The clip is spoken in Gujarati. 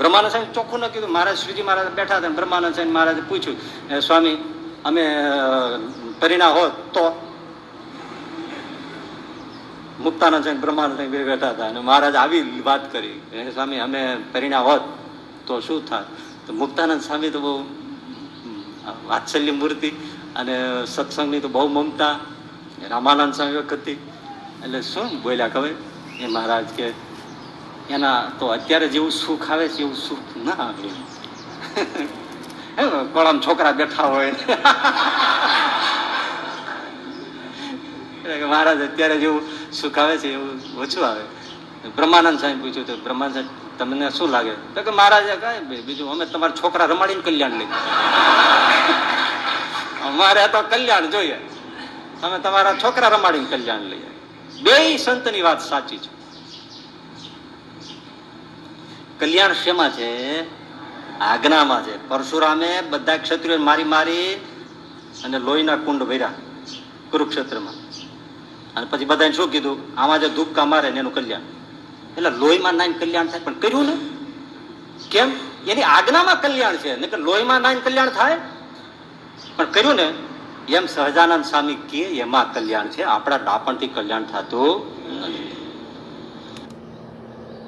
બ્રહ્માનંદ સાહેબ ચોખ્ખું ન કીધું. મહારાજ શ્રીજી મહારાજ બેઠા હતા બ્રહ્માનંદ સાહેબ મહારાજે પૂછ્યું, "એ સ્વામી, અમે પરિણા હોત તો? મુક્તાનંદ સાહેબ બ્રહ્માનંદ સાહેબ બેઠા હતા અને મહારાજ આવી વાત કરી. "હે સ્વામી, અમે પરિણા હોત તો શું થાય તો મુક્તાનંદ સ્વામી તો બહુ વાત્સલ્ય મૂર્તિ અને સત્સંગની તો બહુ મમતા. રામાનંદ સ્વામી વખતથી એટલે શું બોલ્યા ખબર? એ મહારાજ કે એના તો અત્યારે જેવું સુખ આવે છે, એવું સુખ ના આવે. ગોળામાં છોકરા બેઠા હોય. મહારાજ, અત્યારે જેવું સુખ આવે છે, એવું ઓછું આવે. બ્રહ્માનંદ સાહેબ પૂછ્યું તો બ્રહ્માનંદ સાહેબ, તમને શું લાગે? તો કે મહારાજે કાંઈ બીજું અમે તમારા છોકરા રમાડીને કલ્યાણ લઈ. અમારે તો કલ્યાણ જોઈએ. અમે તમારા છોકરા રમાડીને કલ્યાણ લઈએ. બે સંતની વાત સાચી છે. કલ્યાણ શેમાં છે? આજ્ઞામાં છે. પરશુરામે બધા ક્ષત્રિયો મારી મારી અને લોહીના કુંડ ભર્યા કુરુક્ષેત્રમાં. અને પછી બધાને શું કીધું? આમાં જે ધૂપકા મારે ને એનું કલ્યાણ. એટલે લોહીમાં નાઈને કલ્યાણ થાય? પણ કર્યું ને? કેમ? એની આજ્ઞામાં કલ્યાણ છે. નહીં લોહીમાં નાઈને કલ્યાણ થાય? પણ કર્યું ને? એમ સહજાનંદ સ્વામી કે, એમાં કલ્યાણ છે. આપણા ડાપણથી કલ્યાણ થતું